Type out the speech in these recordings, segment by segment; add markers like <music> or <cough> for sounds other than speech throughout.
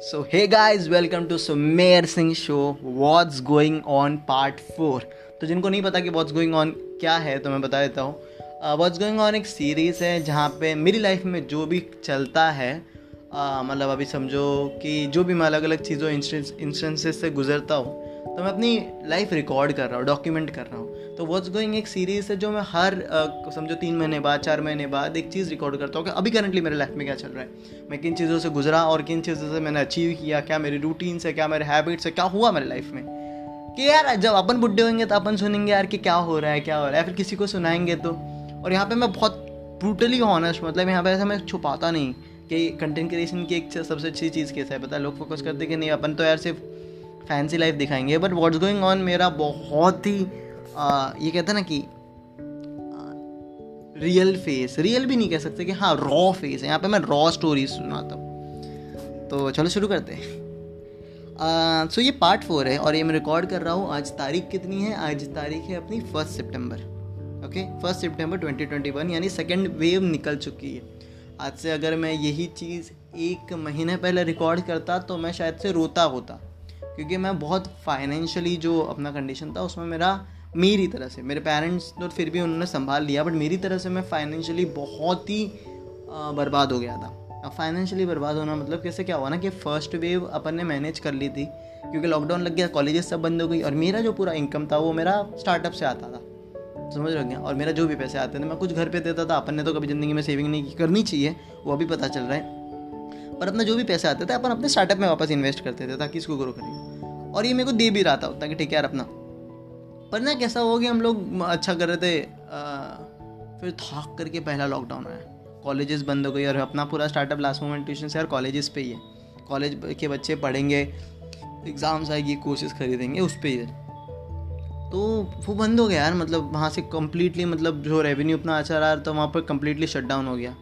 So hey guys welcome to Sumer Singh show what's going on part four तो जिनको नहीं पता कि व्हाट्स गोइंग ऑन क्या है तो मैं बता देता हूँ। व्हाट्स गोइंग ऑन एक सीरीज़ है जहाँ पे मेरी लाइफ में जो भी चलता है uh, मतलब अभी समझो कि जो भी मैं अलग अलग चीज़ों इंस्टेंसेस से गुजरता हूँ तो मैं अपनी लाइफ रिकॉर्ड कर रहा हूँ डॉक्यूमेंट कर रहा हूँ। तो वॉट्स गोइंग एक सीरीज़ है जो मैं हर समझो तीन महीने बाद, चार महीने बाद एक चीज़ रिकॉर्ड करता हूँ कि अभी करंटली मेरे लाइफ में क्या चल रहा है। मैं किन चीज़ों से गुजरा और किन चीज़ों से मैंने अचीव किया, क्या मेरी रूटीन से क्या मेरे हैबिट्स है, क्या हुआ मेरे लाइफ में। कि यार, जब अपन बुढ़े होंगे तो अपन सुनेंगे यार कि क्या हो रहा है, क्या हो रहा है फिर किसी को सुनाएँगे तो। और यहाँ पे मैं बहुत ब्रूटली ऑनेस्ट मतलब यहाँ पे ऐसा मैं छुपाता नहीं कि कंटेंट क्रिएशन की एक सबसे अच्छी चीज़ कैसा है, पता, लोग फोकस करते कि नहीं, अपन तो यार सिर्फ़ फैंसी लाइफ दिखाएँगे। बट वॉट्स गोइंग ऑन मेरा बहुत ही आ, ये कहते हैं ना कि रियल फेस रियल भी नहीं कह सकते कि हाँ रॉ फेस है। यहाँ पे मैं रॉ स्टोरी सुनाता हूँ। तो चलो शुरू करते हैं। सो ये पार्ट फोर है और ये मैं रिकॉर्ड कर रहा हूँ। आज तारीख कितनी है? आज तारीख है अपनी फ़र्स्ट सितंबर ओके फ़र्स्ट सितंबर 2021 यानी सेकेंड वेव निकल चुकी है। आज से अगर मैं यही चीज़ एक महीने पहले रिकॉर्ड करता तो मैं शायद से रोता होता। क्योंकि मैं बहुत फाइनेंशियली जो अपना कंडीशन था उसमें मेरा मेरी तरह से, मेरे पेरेंट्स तो फिर भी उन्होंने संभाल लिया बट मेरी तरह से मैं फाइनेंशियली बहुत ही बर्बाद हो गया था। अब फाइनेंशियली बर्बाद होना मतलब कैसे, क्या हुआ ना कि फ़र्स्ट वेव अपन ने मैनेज कर ली थी, क्योंकि लॉकडाउन लग गया कॉलेजेस सब बंद हो गई, और मेरा जो पूरा इनकम था वो मेरा स्टार्टअप से आता था। समझ रहे और मेरा जो भी पैसे आते थे, मैं कुछ घर पे देता था, अपन ने तो कभी ज़िंदगी में सेविंग नहीं करनी चाहिए, वो अभी पता चल रहा है। पर अपना जो भी पैसे आते थे, अपन अपने स्टार्टअप में वापस इन्वेस्ट करते थे, ताकि इसको ग्रो करें। और ये मेरे को दे भी रहा था ताकि ठीक है यार, अपना पर ना कैसा हो गया हम लोग अच्छा कर रहे थे आ, फिर थाक करके पहला लॉकडाउन आया। कॉलेजेस बंद हो गई और अपना पूरा स्टार्टअप लास्ट मोमेंट ट्यूशन से यार कॉलेजेस पे ही है। कॉलेज के बच्चे पढ़ेंगे एग्ज़ाम्स आएगी कोर्सेज खरीदेंगे उस पर ही है। तो वो बंद हो गया यार मतलब वहाँ से कम्प्लीटली मतलब जो रेवेन्यू अपना अच्छा रहा तो वहाँ पर कम्प्लीटली शट डाउन हो गया।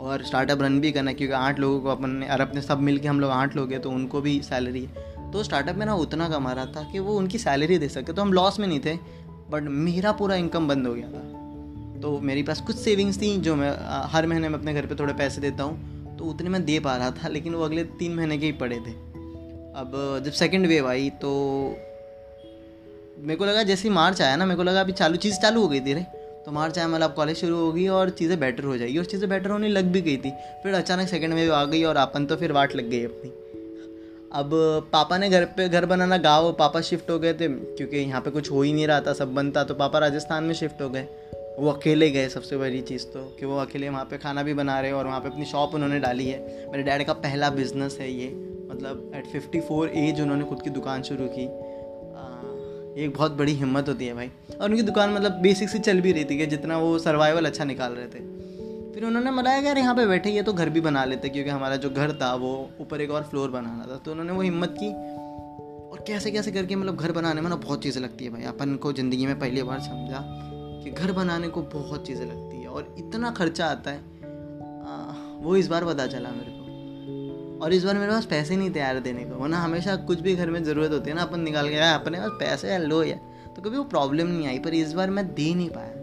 और स्टार्टअप रन भी करना क्योंकि आठ लोगों को अपन ने अपने सब मिल के हम लोग आठ लोग हैं तो उनको भी सैलरी है। तो स्टार्टअप में ना उतना कमा रहा था कि वो उनकी सैलरी दे सके। तो हम लॉस में नहीं थे बट मेरा पूरा इनकम बंद हो गया था। तो मेरे पास कुछ सेविंग्स थी जो मैं हर महीने में अपने घर पे थोड़े पैसे देता हूँ तो उतने मैं दे पा रहा था, लेकिन वो अगले तीन महीने के ही पड़े थे। अब, जब सेकेंड वेव आई तो मेरे को लगा जैसे मार्च आया ना, मेरे को लगा अभी चालू, चीज़ चालू हो गई थी रे। तो मार्च आया मतलब कॉलेज शुरू होगी और चीज़ें बेटर हो जाएगी। और चीज़ें बेटर होने लग भी गई थी। फिर अचानक सेकेंड वेव आ गई और अपन तो फिर वाट लग गई अपनी। अब पापा ने घर पे घर बनाना गाँव, पापा शिफ्ट हो गए थे, क्योंकि यहाँ पे कुछ हो ही नहीं रहा था, सब बनता तो पापा राजस्थान में शिफ्ट हो गए। वो अकेले गए सबसे बड़ी चीज़ तो कि वो अकेले वहाँ पे खाना भी बना रहे और वहाँ पे अपनी शॉप उन्होंने डाली है। मेरे डैड का पहला बिज़नेस है ये मतलब एट फिफ्टी फोर एज उन्होंने खुद की दुकान शुरू की। एक बहुत बड़ी हिम्मत होती है भाई। और उनकी दुकान मतलब बेसिक से चल भी रही थी कि जितना वो सर्वाइवल अच्छा निकाल रहे थे। फिर उन्होंने बताया कि यार यहाँ पे बैठे ये तो घर भी बना लेते क्योंकि हमारा जो घर था वो ऊपर एक और फ्लोर बनाना था। तो उन्होंने वो हिम्मत की और कैसे कैसे करके मतलब घर बनाने में ना बहुत चीज़ें लगती है भाई। अपन को ज़िंदगी में पहली बार समझा कि घर बनाने को बहुत चीज़ें लगती है और इतना खर्चा आता है। आ, वो इस बार पता चला मेरे को। और इस बार मेरे पास पैसे नहीं तैयार देने को। वरना हमेशा कुछ भी घर में ज़रूरत होती है ना अपन निकाल के आया अपने पास पैसे है लो या तो कभी वो प्रॉब्लम नहीं आई पर इस बार मैं दे नहीं पाया।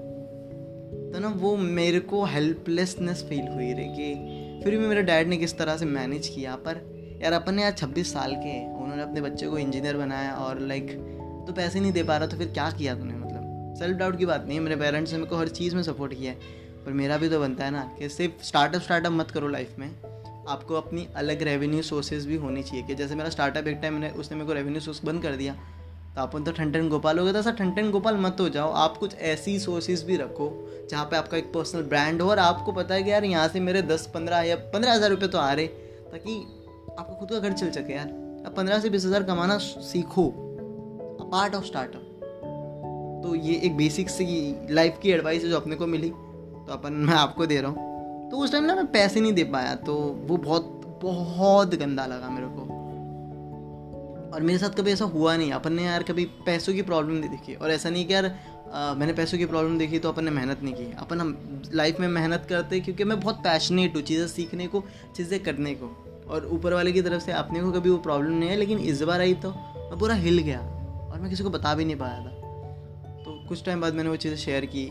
ना वो मेरे को हेल्पलेसनेस फील हुई रही कि फिर भी मेरे डैड ने किस तरह से मैनेज किया, पर यार अपन यार छब्बीस साल के उन्होंने अपने बच्चे को इंजीनियर बनाया और लाइक तो पैसे नहीं दे पा रहा तो फिर क्या किया तूने मतलब? सेल्फ डाउट की बात नहीं मेरे पेरेंट्स ने मेरे को हर चीज़ में सपोर्ट किया है, पर मेरा भी तो बनता है ना कि सिर्फ़ स्टार्टअप स्टार्टअप मत करो लाइफ में। आपको अपनी अलग रेवेन्यू सोर्सेज भी होनी चाहिए कि जैसे मेरा स्टार्टअप एक टाइम मैंने, उसने मेरे को रेवेन्यू सोर्स बंद कर दिया तो अपन तो ठन गोपाल हो गया था। सर ठन गोपाल मत हो जाओ। आप कुछ ऐसी सोर्सेज भी रखो, जहाँ पे आपका एक पर्सनल ब्रांड हो और आपको पता है कि यार यहाँ से मेरे दस, पंद्रह या पंद्रह हज़ार रुपये तो आ रहे, ताकि आपको खुद का घर चल सके यार। आप पंद्रह से बीस हज़ार कमाना सीखो पार्ट ऑफ़ स्टार्टअप तो ये एक बेसिक सी लाइफ की एडवाइस है जो अपने को मिली तो अपन मैं आपको दे रहा हूँ। तो उस टाइम ना मैं पैसे नहीं दे पाया तो वो बहुत बहुत गंदा लगा मेरे को। और मेरे साथ कभी ऐसा हुआ नहीं। अपन ने यार कभी पैसों की प्रॉब्लम नहीं देखी। और ऐसा नहीं कि यार आ, मैंने पैसों की प्रॉब्लम देखी तो अपन ने मेहनत नहीं की। अपन हम लाइफ में मेहनत करते क्योंकि मैं बहुत पैशनेट हूँ चीज़ें सीखने को चीज़ें करने को। और ऊपर वाले की तरफ़ से अपने को कभी वो प्रॉब्लम नहीं है लेकिन इस बार आई तो मैं पूरा हिल गया और मैं किसी को बता भी नहीं पाया था। तो कुछ टाइम बाद मैंने वो चीज़ें शेयर की।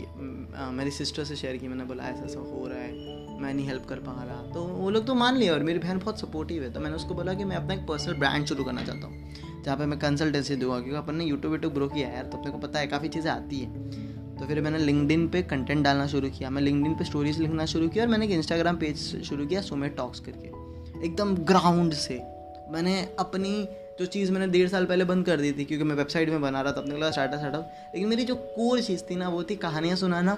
मेरी सिस्टर से शेयर की मैंने बोला ऐसा ऐसा हो रहा है। मैं नहीं हेल्प कर पा रहा। तो वो लोग तो मान लिया और मेरी बहन बहुत सपोर्टिव है। तो मैंने उसको बोला कि मैं अपना एक पर्सनल ब्रांड शुरू करना चाहता हूँ, जहाँ पे मैं कंसल्टेंसी दूँगा, क्योंकि अपन ने यूट्यूब यूट्यूब ग्रो किया है यार तो अपने को पता है, काफ़ी चीज़ें आती है। तो फिर मैंने लिंकडिन पे कंटेंट डालना शुरू किया। मैं लिंकडिन पे स्टोरीज लिखना शुरू किया और मैंने एक इंस्टाग्राम पेज शुरू किया सुमेट टॉक्स करके। एकदम ग्राउंड से। मैंने अपनी जो चीज़ मैंने डेढ़ साल पहले बंद कर दी थी, क्योंकि मैं वेबसाइट में बना रहा था, अपने क्लास स्टार्टअप स्टार्टअप लेकिन मेरी जो कोर चीज़ थी ना, वो थी कहानियाँ सुनाना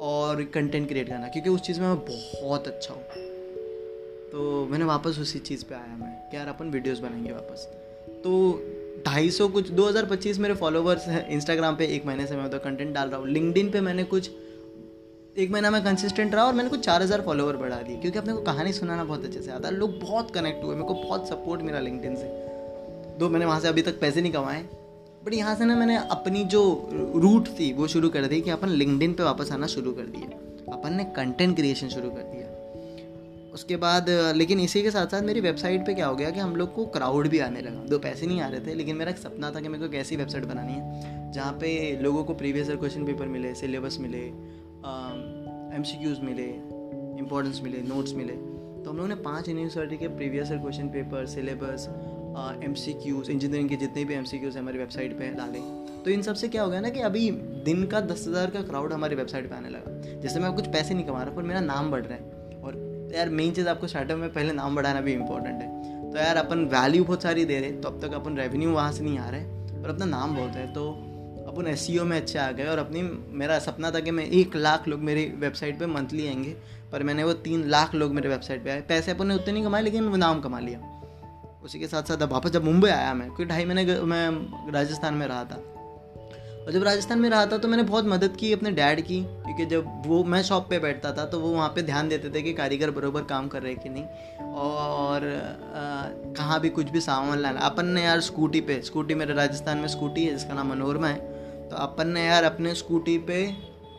और कंटेंट क्रिएट करना, क्योंकि उस चीज़ में मैं बहुत अच्छा हूँ। तो मैंने वापस उसी चीज़ पे आया मैं, कि यार अपन वीडियोस बनाएँगे वापस। तो ढाई सौ कुछ 2025 मेरे फॉलोवर्स हैं इंस्टाग्राम पे, एक महीने से मैं तो कंटेंट डाल रहा हूँ। लिंकडिन पे मैंने कुछ, एक महीना मैं कंसिस्टेंट रहा और मैंने कुछ चार हज़ार फॉलोवर बढ़ा दिए, क्योंकि अपने को कहानी सुनाना बहुत अच्छे से आता है। लोग बहुत कनेक्ट हुए, मेरे को बहुत सपोर्ट मिला लिंकडिन से। दो मैंने वहाँ से अभी तक पैसे नहीं कमाए। बट यहाँ से ना मैंने अपनी जो रूट थी, वो शुरू कर दी कि अपन लिंकडिन पे वापस आना शुरू कर दिया। अपन ने कंटेंट क्रिएशन शुरू कर दिया। उसके बाद, लेकिन इसी के साथ साथ मेरी वेबसाइट पे क्या हो गया कि हम लोग को क्राउड भी आने लगा। दो पैसे नहीं आ रहे थे, लेकिन मेरा एक सपना था कि मेरे को कैसी वेबसाइट बनानी है, जहाँ पे लोगों को प्रीवियस ईयर क्वेश्चन पेपर मिले सिलेबस मिले एम मिले इंपॉर्टेंस मिले नोट्स मिले। तो हम लोगों ने पाँच यूनिवर्सिटी के previous year question paper syllabus M C Qs engineering के जितने भी एम सी क्यूज़ हमारी वेबसाइट पे डाले। तो इन सबसे क्या हो गया ना कि अभी दिन का दस हज़ार का क्राउड हमारी वेबसाइट पे आने लगा। जैसे मैं कुछ पैसे नहीं कमा रहा, पर मेरा नाम बढ़ रहा है। और यार मेन चीज़ आपको स्टार्टअप में पहले नाम बढ़ाना भी इंपॉर्टेंट है। तो यार अपन वैल्यू बहुत सारी दे रहे तो अब तक अपन रेवेन्यू वहाँ से नहीं आ रहा है, पर अपना नाम बहुत है। तो अपन एस e में अच्छे आ गए और अपनी, मेरा सपना था कि मैं एक लाख लोग मेरी वेबसाइट पर मंथली आएँगे, पर मैंने वो तीन लाख लोग मेरे वेबसाइट पे आए। पैसे अपन ने उतने नहीं कमाए, लेकिन वो नाम कमा लिया। उसी के साथ साथ अब वापस जब मुंबई आया मैं क्योंकि ढाई महीने मैं राजस्थान में रहा था। और जब राजस्थान में रहा था तो मैंने बहुत मदद की अपने डैड की क्योंकि जब वो मैं शॉप पे बैठता था तो वो वहाँ पे ध्यान देते थे कि कारीगर बरोबर काम कर रहे कि नहीं। और कहाँ भी कुछ भी सामान लाना। अपन ने यार स्कूटी पे स्कूटी मेरे राजस्थान में स्कूटी है जिसका नाम मनोरमा है। तो अपन ने यार अपने स्कूटी पे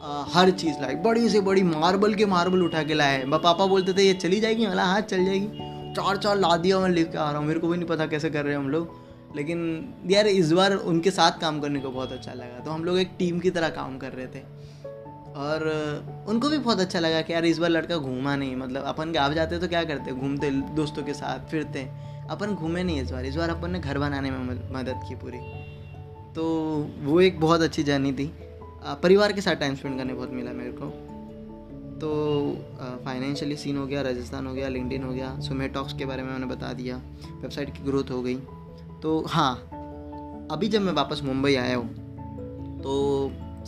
आ, हर चीज़ लाई बड़ी से बड़ी मार्बल के मार्बल उठा के लाए। पापा बोलते थे ये चली जाएगी? मतलब हाँ चल जाएगी। चार चार ला दिया मैं लेके आ रहा हूँ। मेरे को भी नहीं पता कैसे कर रहे हैं हम लोग। लेकिन यार, इस बार उनके साथ काम करने को बहुत अच्छा लगा। तो हम लोग एक टीम की तरह काम कर रहे थे। और उनको भी बहुत अच्छा लगा कि यार, इस बार लड़का घूमा नहीं। मतलब अपन गाँव जाते तो क्या करते घूमते दोस्तों के साथ, फिरते अपन घूमे नहीं इस बार। इस बार अपन ने घर बनाने में मदद की पूरी। तो वो एक बहुत अच्छी जर्नी थी। परिवार के साथ टाइम स्पेंड करने बहुत मिला मेरे को। तो फाइनेंशियली सीन हो गया, राजस्थान हो गया लिंकडिन हो गया सुमे टॉक्स के बारे में मैंने बता दिया वेबसाइट की ग्रोथ हो गई। तो हाँ अभी जब मैं वापस मुंबई आया हूँ तो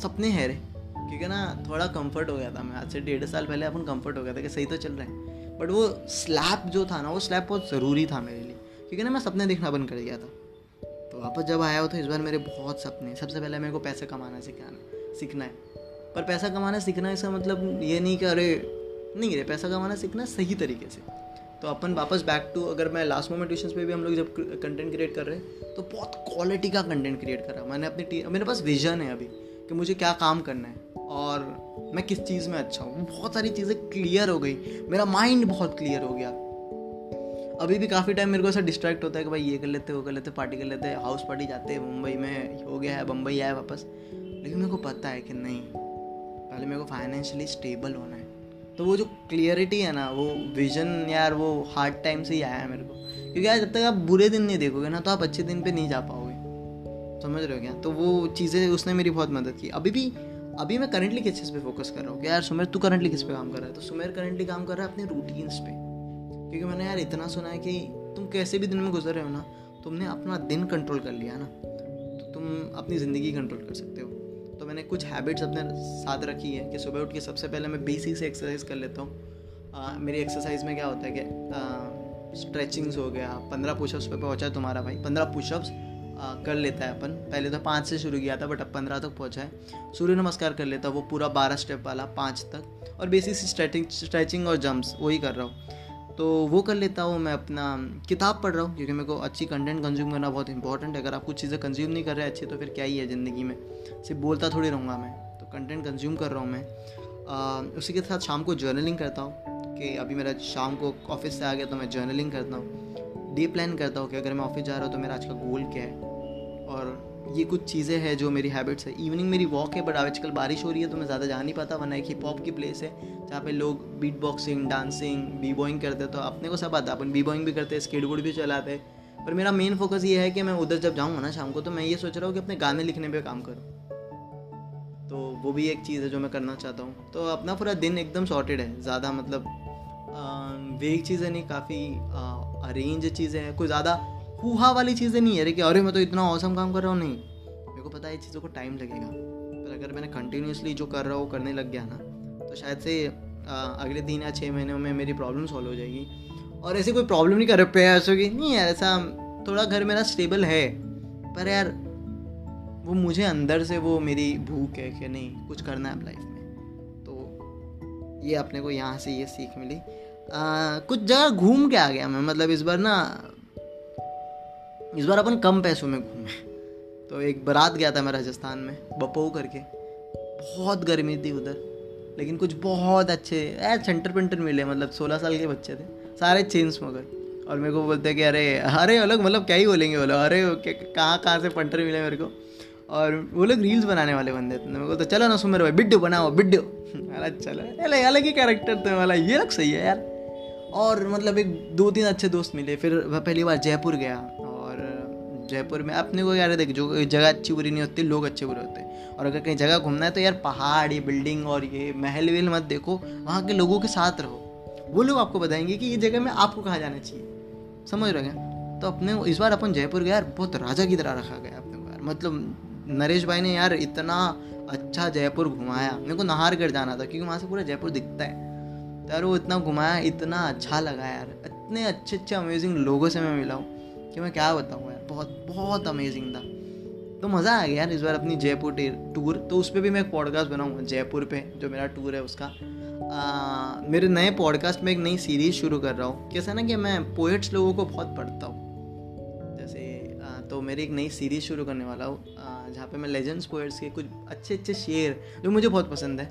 सपने हैं रे, क्योंकि ना थोड़ा कंफर्ट हो गया था मैं, आज से डेढ़ साल पहले अपन कंफर्ट हो गया था कि सही तो चल रहा है बट वो स्लैप जो था ना, वो स्लैप बहुत ज़रूरी था मेरे लिए, क्योंकि ना मैं सपने देखना बंद कर दिया था। तो वापस जब आया हो तो इस बार मेरे बहुत सपने सबसे पहले मेरे को पैसे कमाना, सिखाना, सीखना है। पर पैसा कमाना सीखना इसका मतलब ये नहीं कि अरे, नहीं रे, पैसा कमाना सीखना सही तरीके से। तो अपन वापस बैक टू अगर मैं लास्ट मोमेंट ट्यूशन पे भी हम लोग जब कंटेंट क्रिएट कर रहे हैं तो बहुत क्वालिटी का कंटेंट क्रिएट कर मैंने अपनी मेरे पास विजन है अभी कि मुझे क्या काम करना है और मैं किस चीज़ में अच्छा हूँ। बहुत सारी चीज़ें क्लियर हो गई। मेरा माइंड बहुत क्लियर हो गया। अभी भी काफ़ी टाइम मेरे को ऐसा डिस्ट्रैक्ट होता है कि भाई ये कर लेते, वो कर लेते पार्टी कर लेते हाउस पार्टी जाते, मुंबई में हो गया है, बम्बई आया वापस। लेकिन मेरे को पता है कि नहीं पहले मेरे को फाइनेंशियली स्टेबल होना है। तो वो जो क्लियरिटी है ना, वो विजन यार, वो हार्ड टाइम से ही आया है मेरे को। क्योंकि यार जब तक आप बुरे दिन नहीं देखोगे ना तो आप अच्छे दिन पे नहीं जा पाओगे। समझ रहे हो क्या? तो वो चीज़ें, उसने मेरी बहुत मदद की। अभी भी, अभी मैं करंटली किस चीज़ पे फोकस कर रहा हूँ? कि यार, सुमेर, तू करंटली किस पे काम कर रहा है? तो सुमेर करंटली काम कर रहा है अपने रूटीन्स पे। क्योंकि मैंने यार इतना सुना है कि तुम कैसे भी दिन में गुजर रहे हो ना, तुमने अपना दिन कंट्रोल कर लिया ना। तो तुम अपनी ज़िंदगी कंट्रोल कर सकते हो। मैंने कुछ हैबिट्स अपने साथ रखी है कि सुबह उठ के सबसे पहले मैं बेसिक से एक्सरसाइज कर लेता हूँ। मेरी एक्सरसाइज में क्या होता है कि स्ट्रेचिंग्स हो गया, पंद्रह पुशअप्स पे पहुँचा तुम्हारा भाई, पंद्रह पुशअप्स कर लेता है अपन। पहले तो पाँच से शुरू किया था बट अब पंद्रह तक पहुँचा है। सूर्य नमस्कार कर लेता वो पूरा बारह स्टेप वाला, पाँच तक। और बेसिक स्ट्रेचिंग स्ट्रेचिंग और जंप्स वही कर रहा हूँ। तो वो कर लेता हूँ, मैं अपना किताब पढ़ रहा हूँ, क्योंकि मेरे को अच्छी कंटेंट कंज्यूम करना बहुत इंपॉर्टेंट है। अगर आप कुछ चीज़ें कंज्यूम नहीं कर रहे अच्छे तो फिर क्या ही है ज़िंदगी में? सिर्फ़ बोलता थोड़ी रहूँगा मैं। तो कंटेंट कंज्यूम कर रहा हूँ मैं। उसी के साथ शाम को जर्नलिंग करता हूँ, कि अभी मेरा शाम को ऑफ़िस से आ गया तो मैं जर्नलिंग करता हूँ। डे प्लान करता हूँ कि अगर मैं ऑफ़िस जा रहा हूँ तो मेरा आज का गोल क्या है? ये कुछ चीज़ें हैं जो मेरी हैबिट्स है। इवनिंग मेरी वॉक है बट आजकल बारिश हो रही है तो मैं ज़्यादा जा नहीं पाता, वरना एक हिप हॉप की प्लेस है, जहाँ पे लोग beat boxing dancing B boying करते तो अपने को सब आता अपन बी बॉइंग भी करते हैं स्केट बोर्ड भी चलाते पर मेरा मेन फोकस ये है कि मैं उधर जब जाऊँगा ना शाम को तो मैं ये सोच रहा हूँ कि अपने गाने लिखने पर काम करूँ। तो वो भी एक चीज़ है जो मैं करना चाहता हूँ। तो अपना पूरा दिन एकदम सॉर्टेड है, ज़्यादा मतलब वेग चीज़ें नहीं, काफ़ी अरेंज चीज़ें हैं। कोई ज़्यादा हुआ वाली चीज़ें नहीं है रे कि अरे मैं तो इतना औसम काम कर रहा हूँ। नहीं। मेरे को पता है चीज़ों को टाइम लगेगा। पर अगर मैंने कंटिन्यूसली जो कर रहा हूँ करने लग गया ना तो शायद से अगले तीन या छः महीनों में मेरी प्रॉब्लम सॉल्व हो जाएगी। और ऐसी कोई प्रॉब्लम नहीं कर ऐसों की नहीं यार ऐसा थोड़ा घर मेरा स्टेबल है। पर यार वो मुझे अंदर से वो मेरी भूख है कि नहीं कुछ करना है अब लाइफ में। तो ये अपने को यहाँ से ये सीख मिली। आ, कुछ जगह घूम के आ गया मैं मतलब इस बार ना इस बार अपन कम पैसों में घूमे। तो एक बारात गया था मैं राजस्थान में बपो करके। बहुत गर्मी थी उधर, लेकिन कुछ बहुत अच्छे यार सेंटर पेंटर मिले मतलब सोलह साल के बच्चे थे, सारे चेन स्मोकर और मेरे को बोलते कि अरे अरे अलग मतलब क्या ही बोलेंगे बोलो अरे कहाँ कहाँ से पंटर मिले मेरे को। और वो लोग रील्स बनाने वाले बंदे थे, मेरे को तो चलो ना सुमेर भाई, बिड्डो बनाओ, बिड्डो। <laughs> अरे चलो। अरे अलग ही कैरेक्टर थे। वाला ये लग सही है यार। और मतलब एक दो तीन अच्छे दोस्त मिले, फिर पहली बार जयपुर गया। जयपुर में। अपने को यार देख, जो जगह अच्छी बुरी नहीं होती, लोग अच्छे बुरे होते हैं। और अगर कहीं जगह घूमना है तो यार पहाड़, ये बिल्डिंग और ये महल वेल मत देखो। वहाँ के लोगों के साथ रहो। वो लोग आपको बताएँगे कि ये जगह में आपको कहाँ जाना चाहिए। समझ रहे हैं? तो अपने इस बार अपन जयपुर गया यार बहुत राजा की तरह रखा गया अपने को, यार। मतलब नरेश भाई ने यार इतना अच्छा जयपुर घुमाया। मेरे को नहारगढ़ जाना था, क्योंकि वहाँ से पूरा जयपुर दिखता है। तो यार वो इतना घुमाया, इतना अच्छा लगा यार। इतने अच्छे अच्छे अमेजिंग लोगों से मैं मिला हूँ कि मैं क्या बताऊँ बहुत बहुत अमेजिंग था। तो मज़ा आ गया यार इस बार अपनी जयपुर टूर तो उस पर भी मैं एक पॉडकास्ट बनाऊँगा जयपुर पे जो मेरा टूर है उसका। आ, मेरे नए पॉडकास्ट में एक नई सीरीज़ शुरू कर रहा हूँ। कैसा ना कि मैं पोइट्स लोगों को बहुत पढ़ता हूँ। जैसे आ, तो मेरी एक नई सीरीज़ शुरू करने वाला हूँ। जहाँ पे मैं लेजेंड्स पोइट्स के कुछ अच्छे अच्छे शेर जो मुझे बहुत पसंद है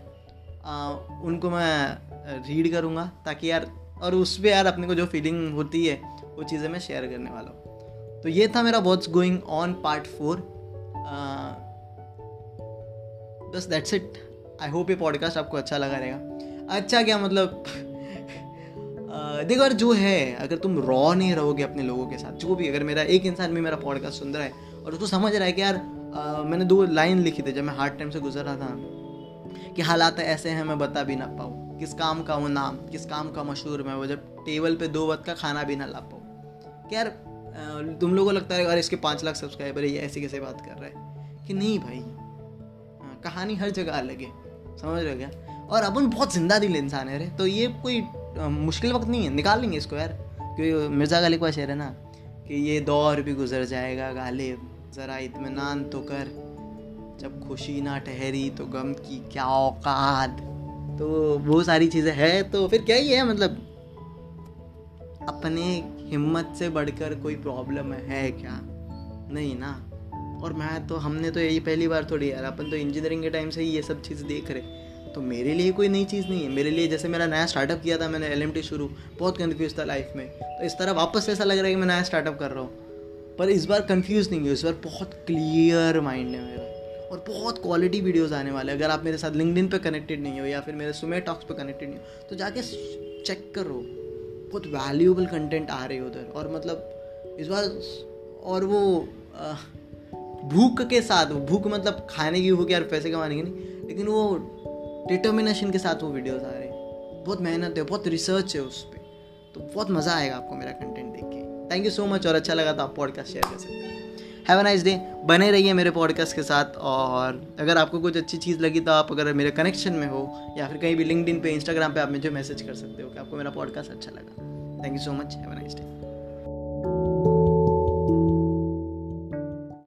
आ, उनको मैं रीड करूँगा ताकि यार और उस पर यार अपने को जो फीलिंग होती है वो चीज़ें मैं शेयर करने वाला हूँ। तो ये था मेरा what's going on part four बस दैट्स इट आई होप ये पॉडकास्ट आपको अच्छा लगा रहेगा। अच्छा क्या मतलब? <laughs> देखो यार जो है अगर तुम रॉ नहीं रहोगे अपने लोगों के साथ जो भी अगर मेरा एक इंसान भी मेरा पॉडकास्ट सुन रहा है और उसको समझ रहा है कि यार आ, मैंने दो लाइन लिखी थी जब मैं हार्ड टाइम से गुजर रहा था कि हालात ऐसे हैं मैं बता भी ना पाऊँ। किस काम का हूँ नाम किस काम का मशहूर मैं वो जब टेबल पे दो वक्त का खाना भी ना ला पाऊँ। यार तुम लोगों को लगता है, अरे, इसके पाँच लाख सब्सक्राइबर है, ये ऐसे कैसे बात कर रहा है? कि नहीं भाई। कहानी हर जगह अलग है। समझ रहे क्या? और अपन बहुत ज़िंदा दिल इंसान है रे तो ये कोई मुश्किल वक्त नहीं है। निकाल लेंगे इसको यार। क्योंकि मिर्ज़ा गालिब का शेर है ना, कि ये दौर भी गुजर जाएगा, गालिब। ज़रा इतमान तो कर। जब खुशी ना ठहरी तो गम की क्या औकात। तो वो सारी चीज़ें हैं तो फिर क्या ही है मतलब? अपने हिम्मत से बढ़कर कोई प्रॉब्लम है क्या? नहीं ना। और मैं तो हमने तो यही पहली बार थोड़ी यार, अपन तो इंजीनियरिंग के टाइम से ही ये सब चीज़ देख रहे तो मेरे लिए कोई नई चीज़ नहीं है। मेरे लिए जैसे मेरा नया स्टार्टअप किया था मैंने एलएमटी शुरू, बहुत कन्फ्यूज़ था लाइफ में। तो इस तरह वापस ऐसा लग रहा है कि मैं नया स्टार्टअप कर रहा हूँ। पर इस बार कन्फ्यूज़ नहीं हुई, इस बार बहुत क्लियर माइंड है मेरा। और बहुत क्वालिटी वीडियोस आने वाले अगर आप मेरे साथ लिंकडिन पे कनेक्टेड नहीं हो या फिर मेरे सुमे टॉक्स पे कनेक्टेड नहीं हो तो जाके चेक करो। बहुत वैल्यूएबल कंटेंट आ रहे उधर। और मतलब इस बार, और वो भूख के साथ, भूख मतलब खाने की भूख यार पैसे कमाने की नहीं, लेकिन वो डिटर्मिनेशन के साथ वो वीडियोस आ रहे हैं। बहुत मेहनत है, बहुत रिसर्च है उस पर तो बहुत मज़ा आएगा आपको मेरा कंटेंट देख के। थैंक यू सो मच और अच्छा लगा था आप पॉडकास्ट शेयर कर सकते हैं। हैव नाइस डे बने रहिए मेरे पॉडकास्ट के साथ और अगर आपको कुछ अच्छी चीज़ लगी तो आप अगर मेरे कनेक्शन में हो या फिर कहीं भी लिंकड पे इंस्टाग्राम पे आप मुझे मैसेज कर सकते हो कि आपको मेरा पॉडकास्ट अच्छा लगा। Thank you so much have nice day